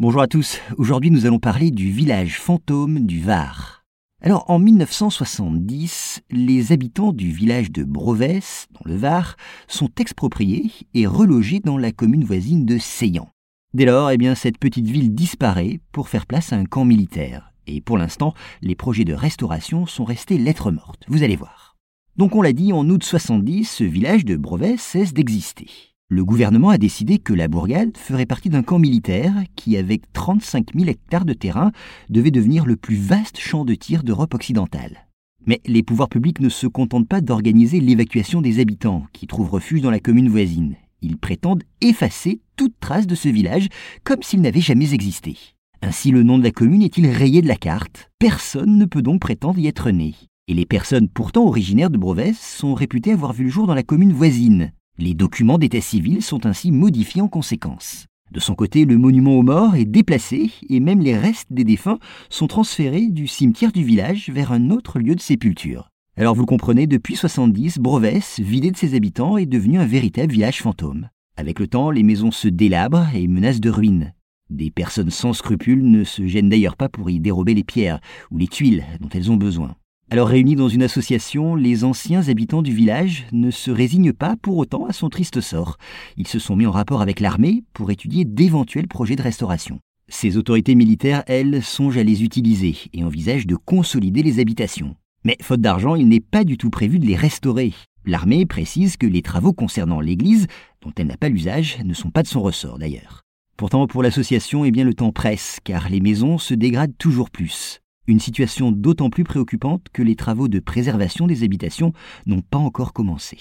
Bonjour à tous, aujourd'hui nous allons parler du village fantôme du Var. Alors en 1970, les habitants du village de Brovès, dans le Var, sont expropriés et relogés dans la commune voisine de Seyan. Dès lors, eh bien, cette petite ville disparaît pour faire place à un camp militaire. Et pour l'instant, les projets de restauration sont restés lettres mortes, vous allez voir. Donc on l'a dit, en août 70, ce village de Brovès cesse d'exister le gouvernement a décidé que la bourgade ferait partie d'un camp militaire qui, avec 35 000 hectares de terrain, devait devenir le plus vaste champ de tir d'Europe occidentale. Mais les pouvoirs publics ne se contentent pas d'organiser l'évacuation des habitants qui trouvent refuge dans la commune voisine. Ils prétendent effacer toute trace de ce village comme s'il n'avait jamais existé. Ainsi le nom de la commune est-il rayé de la carte. Personne ne peut donc prétendre y être né. Et les personnes pourtant originaires de Brovès sont réputées avoir vu le jour dans la commune voisine. Les documents d'état civil sont ainsi modifiés en conséquence. De son côté, le monument aux morts est déplacé et même les restes des défunts sont transférés du cimetière du village vers un autre lieu de sépulture. Alors vous le comprenez, depuis 70, Brovès, vidé de ses habitants, est devenu un véritable village fantôme. Avec le temps, les maisons se délabrent et menacent de ruine. Des personnes sans scrupules ne se gênent d'ailleurs pas pour y dérober les pierres ou les tuiles dont elles ont besoin. Alors réunis dans une association, les anciens habitants du village ne se résignent pas pour autant à son triste sort. Ils se sont mis en rapport avec l'armée pour étudier d'éventuels projets de restauration. Ces autorités militaires, elles, songent à les utiliser et envisagent de consolider les habitations. Mais faute d'argent, il n'est pas du tout prévu de les restaurer. L'armée précise que les travaux concernant l'église, dont elle n'a pas l'usage, ne sont pas de son ressort d'ailleurs. Pourtant, pour l'association, eh bien, le temps presse, car les maisons se dégradent toujours plus. Une situation d'autant plus préoccupante que les travaux de préservation des habitations n'ont pas encore commencé.